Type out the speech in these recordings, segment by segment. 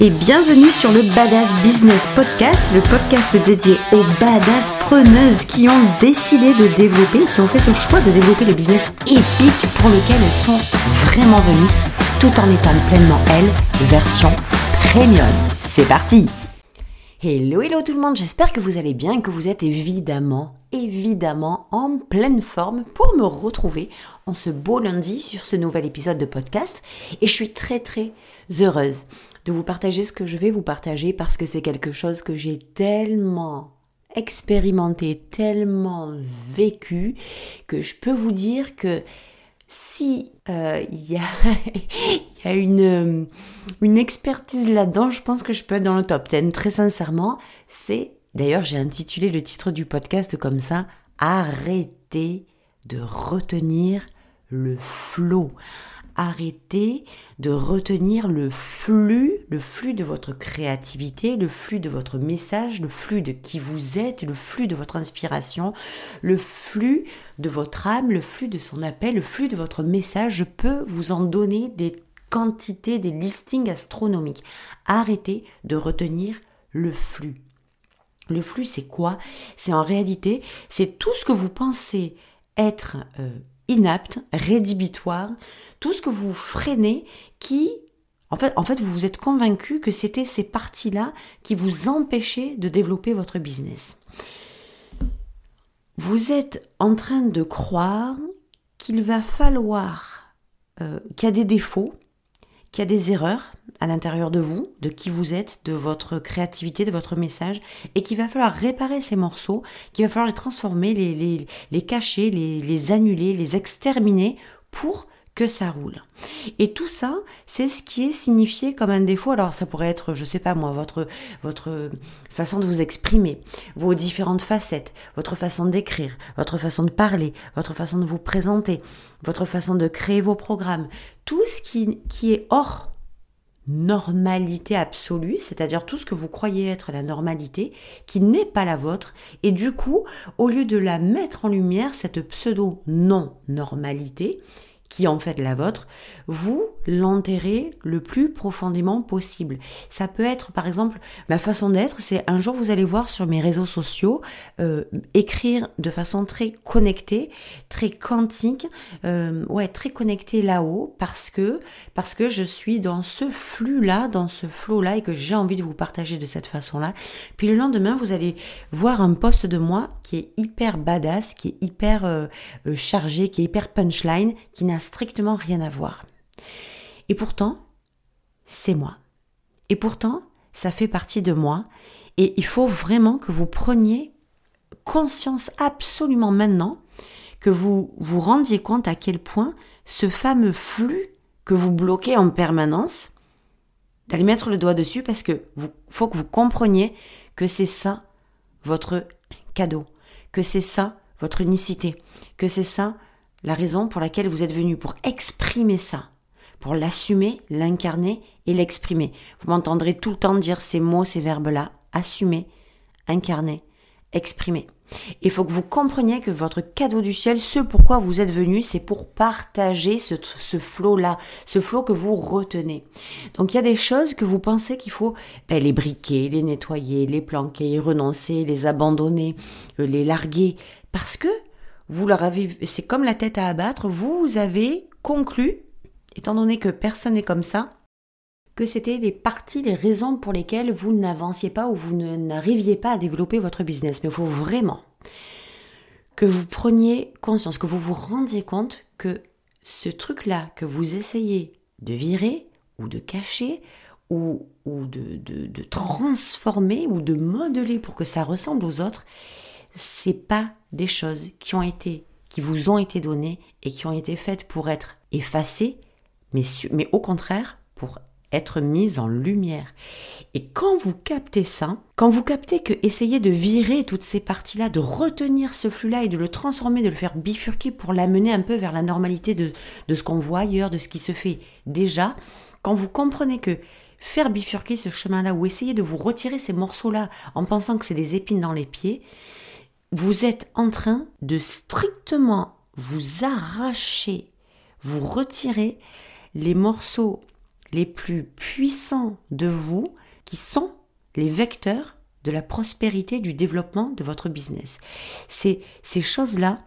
et bienvenue sur le Badass Business Podcast, le podcast dédié aux badass preneuses qui ont décidé de développer, qui ont fait ce choix de développer le business épique pour lequel elles sont vraiment venues, tout en étant pleinement elles, version premium. C'est parti Hello, hello tout le monde, j'espère que vous allez bien que vous êtes évidemment, évidemment en pleine forme pour me retrouver en ce beau lundi sur ce nouvel épisode de podcast. Et je suis très très heureuse de vous partager ce que je vais vous partager parce que c'est quelque chose que j'ai tellement expérimenté, tellement vécu que je peux vous dire que si euh, il y, a, une, une expertise là-dedans, je pense que je peux être dans le top 10. Très sincèrement, c'est d'ailleurs j'ai intitulé le titre du podcast comme ça Arrêtez de retenir le flot arrêtez de retenir le flux, le flux de votre créativité, le flux de votre message, le flux de qui vous êtes, le flux de votre inspiration, le flux de votre âme, le flux de son appel, le flux de votre message. Je peux vous en donner des quantités, des listings astronomiques. Arrêtez de retenir le flux. Le flux, c'est quoi? C'est en réalité, c'est tout ce que vous pensez être euh, inapte, rédhibitoire, tout ce que vous freinez qui en fait, vous vous êtes convaincu que c'était ces parties-là qui vous empêchaient de développer votre business. Vous êtes en train de croire qu'il va falloir, euh, qu'il y a des défauts, qu'il y a des erreurs à l'intérieur de vous, de qui vous êtes, de votre créativité, de votre message, et qu'il va falloir réparer ces morceaux, qu'il va falloir les transformer, les, cacher, les annuler, les exterminer pour que ça roule. Et tout ça, c'est ce qui est signifié comme un défaut. Alors ça pourrait être, je sais pas moi, votre votre façon de vous exprimer, vos différentes facettes, votre façon d'écrire, votre façon de parler, votre façon de vous présenter, votre façon de créer vos programmes, tout ce qui qui est hors normalité absolue, c'est-à-dire tout ce que vous croyez être la normalité, qui n'est pas la vôtre, et du coup, au lieu de la mettre en lumière, cette pseudo-non-normalité, qui est en fait la vôtre, vous l'enterrez le plus profondément possible. Ça peut être, par exemple, ma façon d'être, c'est un jour vous allez voir sur mes réseaux sociaux euh, écrire de façon très connectée, très quantique, euh, ouais, très connectée là-haut, parce que parce que je suis dans ce flux-là, dans ce flow-là, et que j'ai envie de vous partager de cette façon-là. Puis le lendemain, vous allez voir un post de moi qui est hyper badass, qui est hyper euh, chargé, qui est hyper punchline, qui n'a strictement rien à voir. Et pourtant, c'est moi. Et pourtant, ça fait partie de moi. Et il faut vraiment que vous preniez conscience absolument maintenant, que vous vous rendiez compte à quel point ce fameux flux que vous bloquez en permanence, d'aller mettre le doigt dessus parce que vous faut que vous compreniez que c'est ça votre cadeau, que c'est ça votre unicité, que c'est ça la raison pour laquelle vous êtes venu, pour exprimer ça, pour l'assumer, l'incarner et l'exprimer. Vous m'entendrez tout le temps dire ces mots, ces verbes-là, assumer, incarner, exprimer. Il faut que vous compreniez que votre cadeau du ciel, ce pourquoi vous êtes venu, c'est pour partager ce, flot-là, ce flot que vous retenez. Donc il y a des choses que vous pensez qu'il faut ben, les briquer, les nettoyer, les planquer, renoncer, les abandonner, euh, les larguer, parce que leur c'est comme la tête à abattre, vous avez conclu, étant donné que personne n'est comme ça, que c'était les parties, les raisons pour lesquelles vous n'avanciez pas ou vous n'arriviez pas à développer votre business. Mais il faut vraiment que vous preniez conscience, que vous vous rendiez compte que ce truc-là que vous essayez de virer ou de cacher ou, de, de transformer ou de modeler pour que ça ressemble aux autres, c'est pas des choses qui ont été, qui vous ont été données et qui ont été faites pour être effacées, mais, mais au contraire pour être mises en lumière. Et quand vous captez ça, quand vous captez que essayer de virer toutes ces parties-là, de retenir ce flux-là et de le transformer, de le faire bifurquer pour l'amener un peu vers la normalité de, de ce qu'on voit ailleurs, de ce qui se fait déjà, quand vous comprenez que faire bifurquer ce chemin-là ou essayer de vous retirer ces morceaux-là en pensant que c'est des épines dans les pieds, vous êtes en train de strictement vous arracher, vous retirer les morceaux les plus puissants de vous qui sont les vecteurs de la prospérité, du développement de votre business. C'est ces choses-là,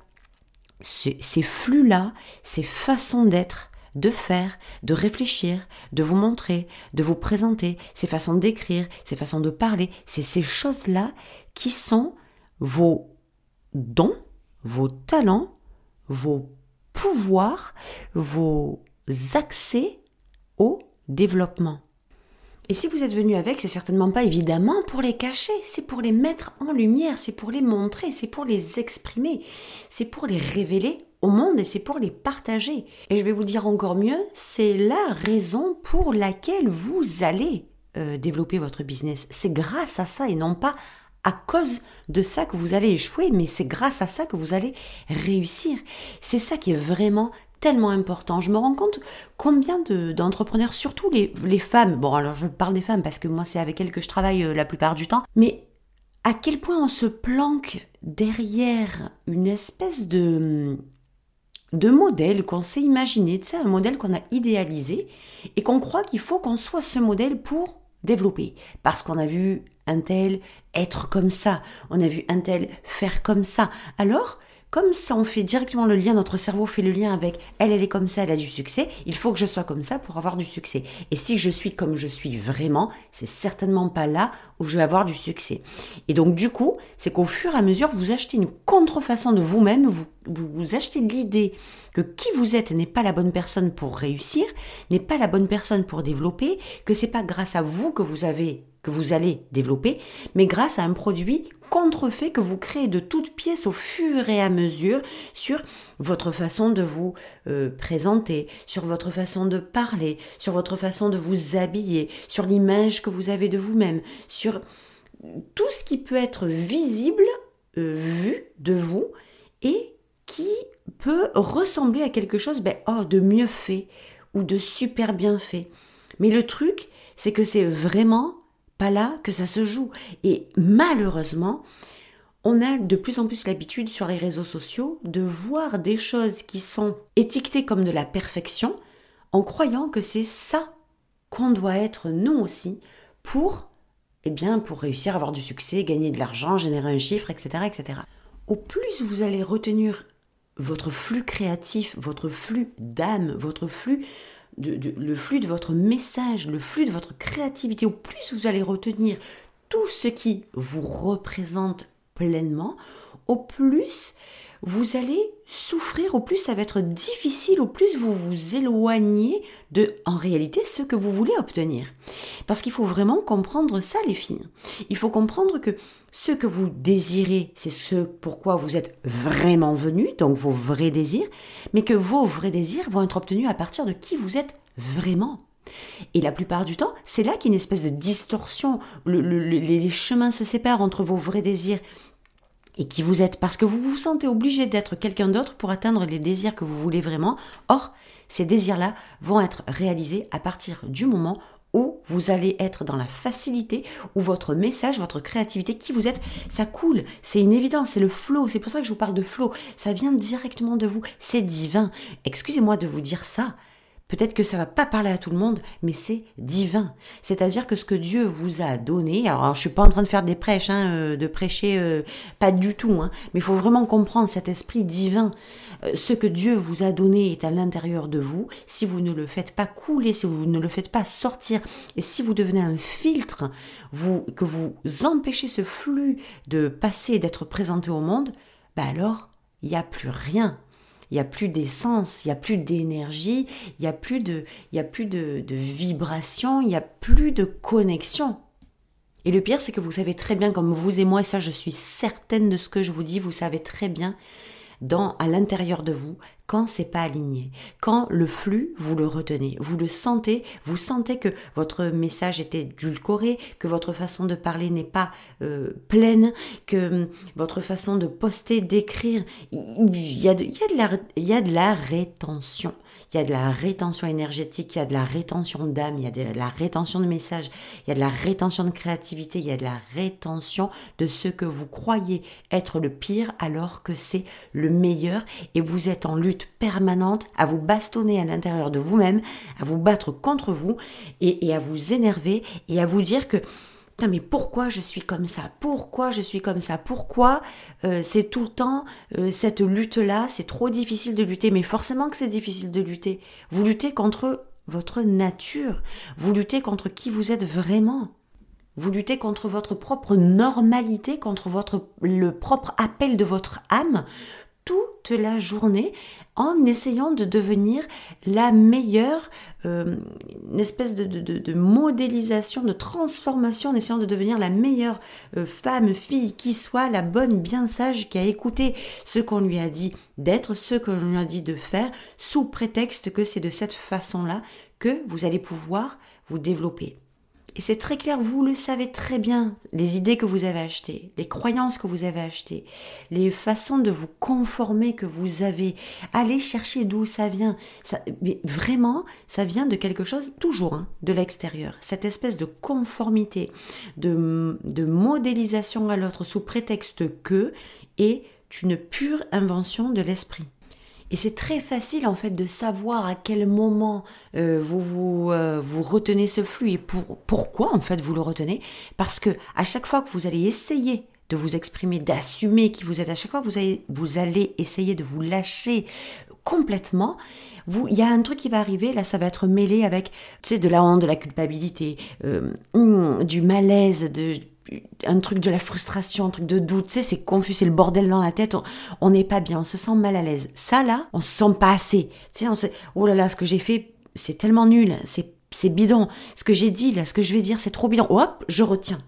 ces flux-là, ces façons d'être, de faire, de réfléchir, de vous montrer, de vous présenter, ces façons d'écrire, ces façons de parler, c'est ces choses-là qui sont vos dons, vos talents, vos pouvoirs, vos accès au développement. Et si vous êtes venu avec, c'est certainement pas évidemment pour les cacher, c'est pour les mettre en lumière, c'est pour les montrer, c'est pour les exprimer, c'est pour les révéler au monde et c'est pour les partager. Et je vais vous dire encore mieux, c'est la raison pour laquelle vous allez euh, développer votre business. C'est grâce à ça et non pas à cause de ça que vous allez échouer, mais c'est grâce à ça que vous allez réussir. C'est ça qui est vraiment tellement important. Je me rends compte combien d'entrepreneurs, surtout les, femmes, bon alors je parle des femmes parce que moi c'est avec elles que je travaille euh, la plupart du temps, mais à quel point on se planque derrière une espèce de de modèle qu'on s'est imaginé, tu sais, un modèle qu'on a idéalisé et qu'on croit qu'il faut qu'on soit ce modèle pour développer. Parce qu'on a vu un tel être comme ça, on a vu un tel faire comme ça. Alors, comme ça on fait directement le lien, notre cerveau fait le lien avec elle, elle est comme ça, elle a du succès, il faut que je sois comme ça pour avoir du succès. Et si je suis comme je suis vraiment, c'est certainement pas là où je vais avoir du succès. Et donc du coup, c'est qu'au fur et à mesure, vous achetez une contrefaçon de vous-même, vous, vous, achetez l'idée que qui vous êtes n'est pas la bonne personne pour réussir, n'est pas la bonne personne pour développer, que c'est pas grâce à vous que vous avez que vous allez développer, mais grâce à un produit contrefait que vous créez de toutes pièces au fur et à mesure sur votre façon de vous euh, présenter, sur votre façon de parler, sur votre façon de vous habiller, sur l'image que vous avez de vous-même, sur tout ce qui peut être visible, euh, vu de vous et qui peut ressembler à quelque chose ben, oh, de mieux fait ou de super bien fait. Mais le truc, c'est que c'est vraiment là que ça se joue. Et malheureusement, on a de plus en plus l'habitude sur les réseaux sociaux de voir des choses qui sont étiquetées comme de la perfection en croyant que c'est ça qu'on doit être nous aussi pour eh bien pour réussir à avoir du succès, gagner de l'argent, générer un chiffre, etc., etc. Au plus vous allez retenir votre flux créatif, votre flux d'âme, votre flux le flux de votre message, le flux de votre créativité, au plus vous allez retenir tout ce qui vous représente pleinement, au plus vous allez souffrir, au plus ça va être difficile, au plus vous vous éloignez de, en réalité, ce que vous voulez obtenir. Parce qu'il faut vraiment comprendre ça, les filles. Il faut comprendre que ce que vous désirez, c'est ce pourquoi vous êtes vraiment venu, donc vos vrais désirs, mais que vos vrais désirs vont être obtenus à partir de qui vous êtes vraiment. Et la plupart du temps, c'est là qu'il y a une espèce de distorsion. les chemins se séparent entre vos vrais désirs et qui vous êtes, parce que vous vous sentez obligé d'être quelqu'un d'autre pour atteindre les désirs que vous voulez vraiment. Or, ces désirs-là vont être réalisés à partir du moment où vous allez être dans la facilité, où votre message, votre créativité, qui vous êtes, ça coule. C'est une évidence, c'est le flow. C'est pour ça que je vous parle de flow. Ça vient directement de vous. C'est divin. Excusez-moi de vous dire ça, Peut-être que ça va pas parler à tout le monde, mais c'est divin. C'est-à-dire que ce que Dieu vous a donné, alors je suis pas en train de faire des prêches, hein, euh, de prêcher, euh, pas du tout, hein, mais il faut vraiment comprendre cet esprit divin. Euh, ce que Dieu vous a donné est à l'intérieur de vous. Si vous ne le faites pas couler, si vous ne le faites pas sortir, et si vous devenez un filtre, que vous empêchez ce flux de passer d'être présenté au monde, bah alors il n'y a plus rien il n'y a plus d'essence, il n'y a plus d'énergie, il n'y a plus de, il y a plus de, de vibration, il n'y a plus de connexion. Et le pire, c'est que vous savez très bien, comme vous et moi, et ça je suis certaine de ce que je vous dis, vous savez très bien dans, à l'intérieur de vous, quand c'est pas aligné, quand le flux, vous le retenez, vous le sentez, vous sentez que votre message est édulcoré, que votre façon de parler n'est pas euh, pleine, que hum, votre façon de poster, d'écrire, il y, a de, la, il y a de la rétention. Il y a de la rétention énergétique, il y a de la rétention d'âme, il y a de la rétention de messages, il y a de la rétention de créativité, il y a de la rétention de ce que vous croyez être le pire alors que c'est le meilleur et vous êtes en lutte permanente, à vous bastonner à l'intérieur de vous-même, à vous battre contre vous et, à vous énerver et à vous dire que mais pourquoi je suis comme ça? Pourquoi je suis comme ça? Pourquoi euh, c'est tout le temps euh, cette lutte-là? C'est trop difficile de lutter. Mais forcément que c'est difficile de lutter. Vous luttez contre votre nature. Vous luttez contre qui vous êtes vraiment. Vous luttez contre votre propre normalité, contre votre, le propre appel de votre âme toute la journée en essayant de devenir la meilleure, euh, une espèce de, modélisation, de transformation, en essayant de devenir la meilleure euh, femme, fille qui soit, la bonne, bien sage, qui a écouté ce qu'on lui a dit d'être, ce qu'on lui a dit de faire, sous prétexte que c'est de cette façon-là que vous allez pouvoir vous développer. Et c'est très clair, vous le savez très bien, les idées que vous avez achetées, les croyances que vous avez achetées, les façons de vous conformer que vous avez. Allez chercher d'où ça vient. Ça, mais vraiment, ça vient de quelque chose, toujours, hein, de l'extérieur. Cette espèce de conformité, de, de modélisation à l'autre sous prétexte que est une pure invention de l'esprit. Et c'est très facile en fait de savoir à quel moment euh, vous vous, euh, vous retenez ce flux et pour, pourquoi en fait vous le retenez? Parce que à chaque fois que vous allez essayer de vous exprimer, d'assumer qui vous êtes, à chaque fois que vous allez, vous allez essayer de vous lâcher complètement, il y a un truc qui va arriver, là ça va être mêlé avec, tu de la honte, de la culpabilité, euh, hmm, du malaise, de un truc de la frustration, un truc de doute, tu sais, c'est confus, c'est le bordel dans la tête, on n'est pas bien, on se sent mal à l'aise. Ça là, on se sent pas assez. Tu sais, on se, oh là là, ce que j'ai fait, c'est tellement nul, c'est c'est bidon. Ce que j'ai dit là, ce que je vais dire, c'est trop bidon. Hop, je retiens.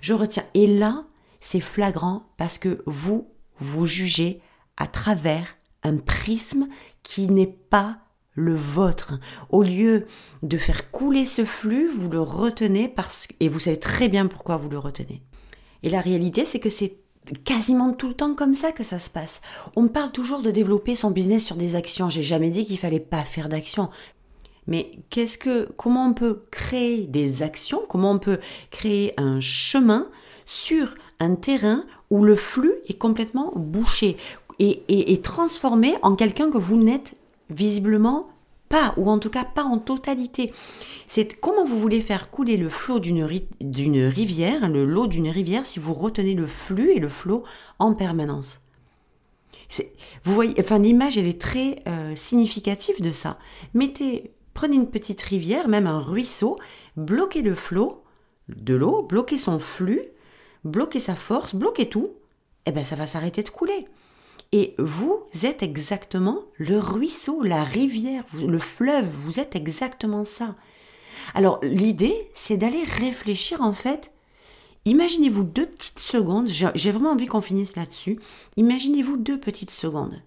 Je retiens. Et là, c'est flagrant parce que vous, vous jugez à travers un prisme qui n'est pas le vôtre. Au lieu de faire couler ce flux, vous le retenez parce et vous savez très bien pourquoi vous le retenez. Et la réalité, c'est que c'est quasiment tout le temps comme ça que ça se passe. On parle toujours de développer son business sur des actions. J'ai jamais dit qu'il fallait pas faire d'actions. Mais qu'est-ce que, comment on peut créer des actions? Comment on peut créer un chemin sur un terrain où le flux est complètement bouché et, et, et transformé en quelqu'un que vous n'êtes visiblement pas, ou en tout cas pas en totalité. C'est comment vous voulez faire couler le flot d'une rivière, le lot d'une rivière, si vous retenez le flux et le flot en permanence? Vous voyez, enfin l'image elle est très euh, significative de ça. Mettez, prenez une petite rivière, même un ruisseau, bloquez le flot de l'eau, bloquez son flux, bloquez sa force, bloquez tout, et eh ben ça va s'arrêter de couler. Et vous êtes exactement le ruisseau, la rivière, le fleuve, vous êtes exactement ça. Alors l'idée, c'est d'aller réfléchir en fait. Imaginez-vous deux petites secondes, j'ai vraiment envie qu'on finisse là-dessus. Imaginez-vous deux petites secondes.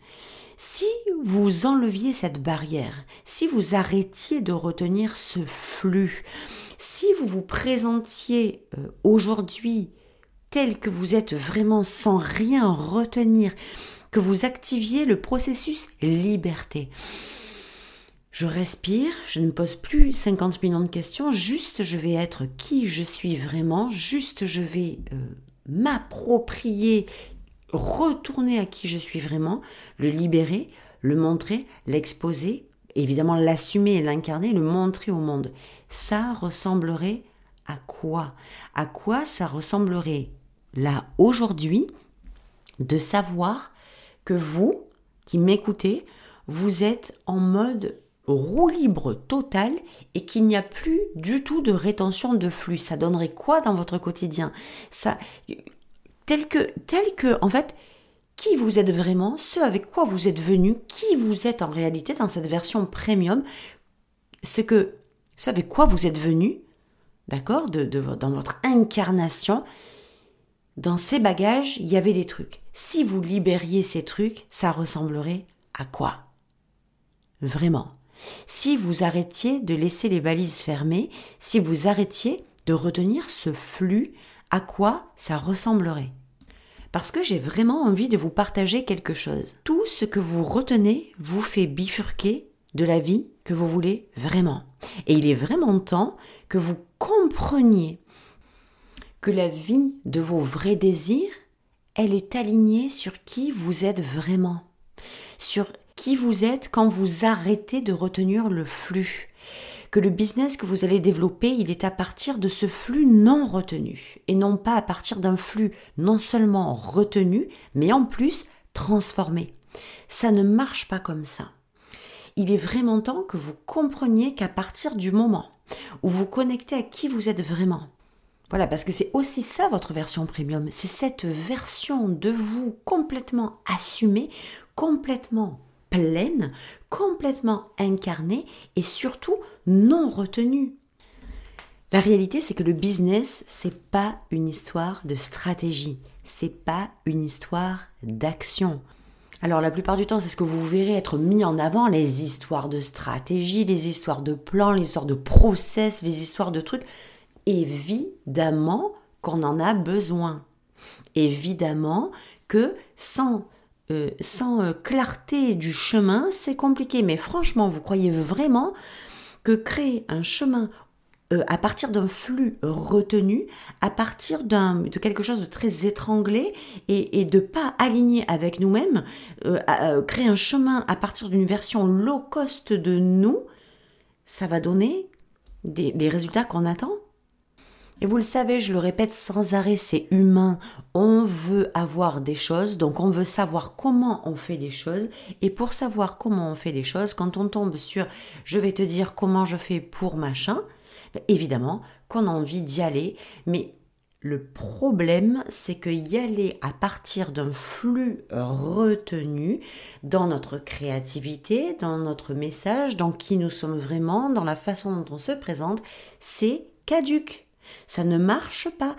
Si vous enleviez cette barrière, si vous arrêtiez de retenir ce flux, si vous vous présentiez euh, aujourd'hui tel que vous êtes vraiment sans rien retenir, que vous activiez le processus liberté. Je respire, je ne pose plus 50 millions de questions, juste je vais être qui je suis vraiment, juste je vais euh, m'approprier, retourner à qui je suis vraiment, le libérer, le montrer, l'exposer, évidemment l'assumer l'incarner, le montrer au monde. Ça ressemblerait à quoi? À quoi ça ressemblerait là aujourd'hui de savoir que vous, qui m'écoutez, vous êtes en mode roue libre total et qu'il n'y a plus du tout de rétention de flux. Ça donnerait quoi dans votre quotidien? Ça, tel que, tel que, en fait, qui vous êtes vraiment, ce avec quoi vous êtes venu, qui vous êtes en réalité dans cette version premium, ce que, ce avec quoi vous êtes venu, d'accord, de, dans votre incarnation, dans ces bagages, il y avait des trucs. Si vous libériez ces trucs, ça ressemblerait à quoi? Vraiment. Si vous arrêtiez de laisser les valises fermées, si vous arrêtiez de retenir ce flux, à quoi ça ressemblerait? Parce que j'ai vraiment envie de vous partager quelque chose. Tout ce que vous retenez vous fait bifurquer de la vie que vous voulez vraiment. Et il est vraiment temps que vous compreniez que la vie de vos vrais désirs, elle est alignée sur qui vous êtes vraiment, sur qui vous êtes quand vous arrêtez de retenir le flux. Que le business que vous allez développer, il est à partir de ce flux non retenu et non pas à partir d'un flux non seulement retenu, mais en plus transformé. Ça ne marche pas comme ça. Il est vraiment temps que vous compreniez qu'à partir du moment où vous connectez à qui vous êtes vraiment, voilà, parce que c'est aussi ça votre version premium. C'est cette version de vous complètement assumée, complètement pleine, complètement incarnée et surtout non retenue. La réalité, c'est que le business, c'est pas une histoire de stratégie, c'est pas une histoire d'action. Alors la plupart du temps, c'est ce que vous verrez être mis en avant, les histoires de stratégie, les histoires de plans, les histoires de process, les histoires de trucs évidemment qu'on en a besoin. Évidemment que sans, euh, euh, clarté du chemin, c'est compliqué. Mais franchement, vous croyez vraiment que créer un chemin euh, à partir d'un flux retenu, à partir d'un, de quelque chose de très étranglé et, de pas aligné avec nous-mêmes, créer un chemin à partir d'une version low cost de nous, ça va donner des résultats qu'on attend? Et vous le savez, je le répète sans arrêt, c'est humain. On veut avoir des choses, donc on veut savoir comment on fait les choses. Et pour savoir comment on fait les choses, quand on tombe sur je vais te dire comment je fais pour machin, ben, évidemment qu'on a envie d'y aller. Mais le problème, c'est que y aller à partir d'un flux retenu dans notre créativité, dans notre message, dans qui nous sommes vraiment, dans la façon dont on se présente, c'est caduque. Ça ne marche pas.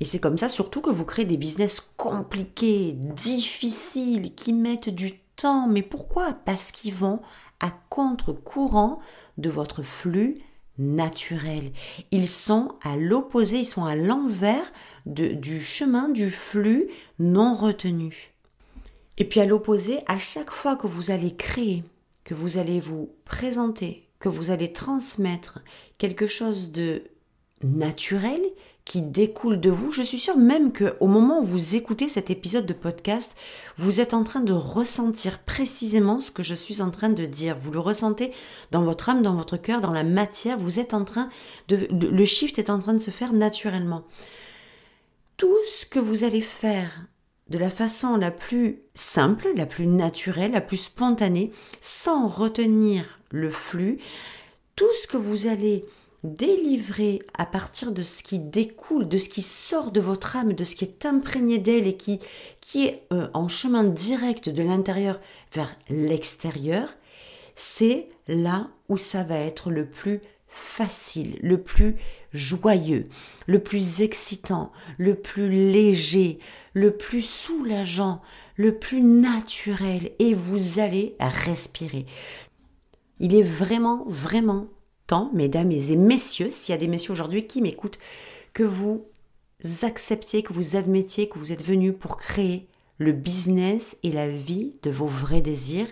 Et c'est comme ça surtout que vous créez des business compliqués, difficiles, qui mettent du temps. Mais pourquoi? Parce qu'ils vont à contre-courant de votre flux naturel. Ils sont à l'opposé, ils sont à l'envers du chemin du flux non retenu. Et puis à l'opposé, à chaque fois que vous allez créer, que vous allez vous présenter, que vous allez transmettre quelque chose de naturel qui découle de vous. Je suis sûre même que au moment où vous écoutez cet épisode de podcast, vous êtes en train de ressentir précisément ce que je suis en train de dire. Vous le ressentez dans votre âme, dans votre cœur, dans la matière. Vous êtes en train de, le shift est en train de se faire naturellement. Tout ce que vous allez faire de la façon la plus simple, la plus naturelle, la plus spontanée, sans retenir le flux, tout ce que vous allez délivrer à partir de ce qui découle, de ce qui sort de votre âme, de ce qui est imprégné d'elle et qui, qui est euh, en chemin direct de l'intérieur vers l'extérieur, c'est là où ça va être le plus facile, le plus joyeux, le plus excitant, le plus léger, le plus soulageant, le plus naturel et vous allez respirer. Il est vraiment, vraiment mesdames et messieurs, s'il y a des messieurs aujourd'hui qui m'écoutent, que vous acceptiez, que vous admettiez que vous êtes venus pour créer le business et la vie de vos vrais désirs.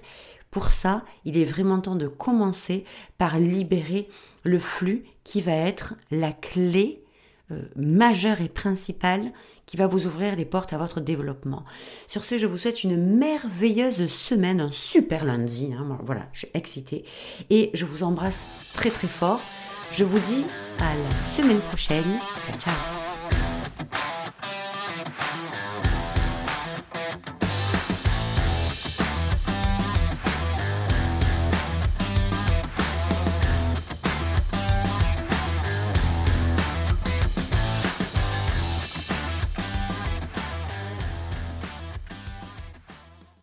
Pour ça, il est vraiment temps de commencer par libérer le flux qui va être la clé euh, majeure et principale qui va vous ouvrir les portes à votre développement. Sur ce, je vous souhaite une merveilleuse semaine, un super lundi. Hein. voilà, je suis excitée. Et je vous embrasse très très fort. Je vous dis à la semaine prochaine. Ciao ciao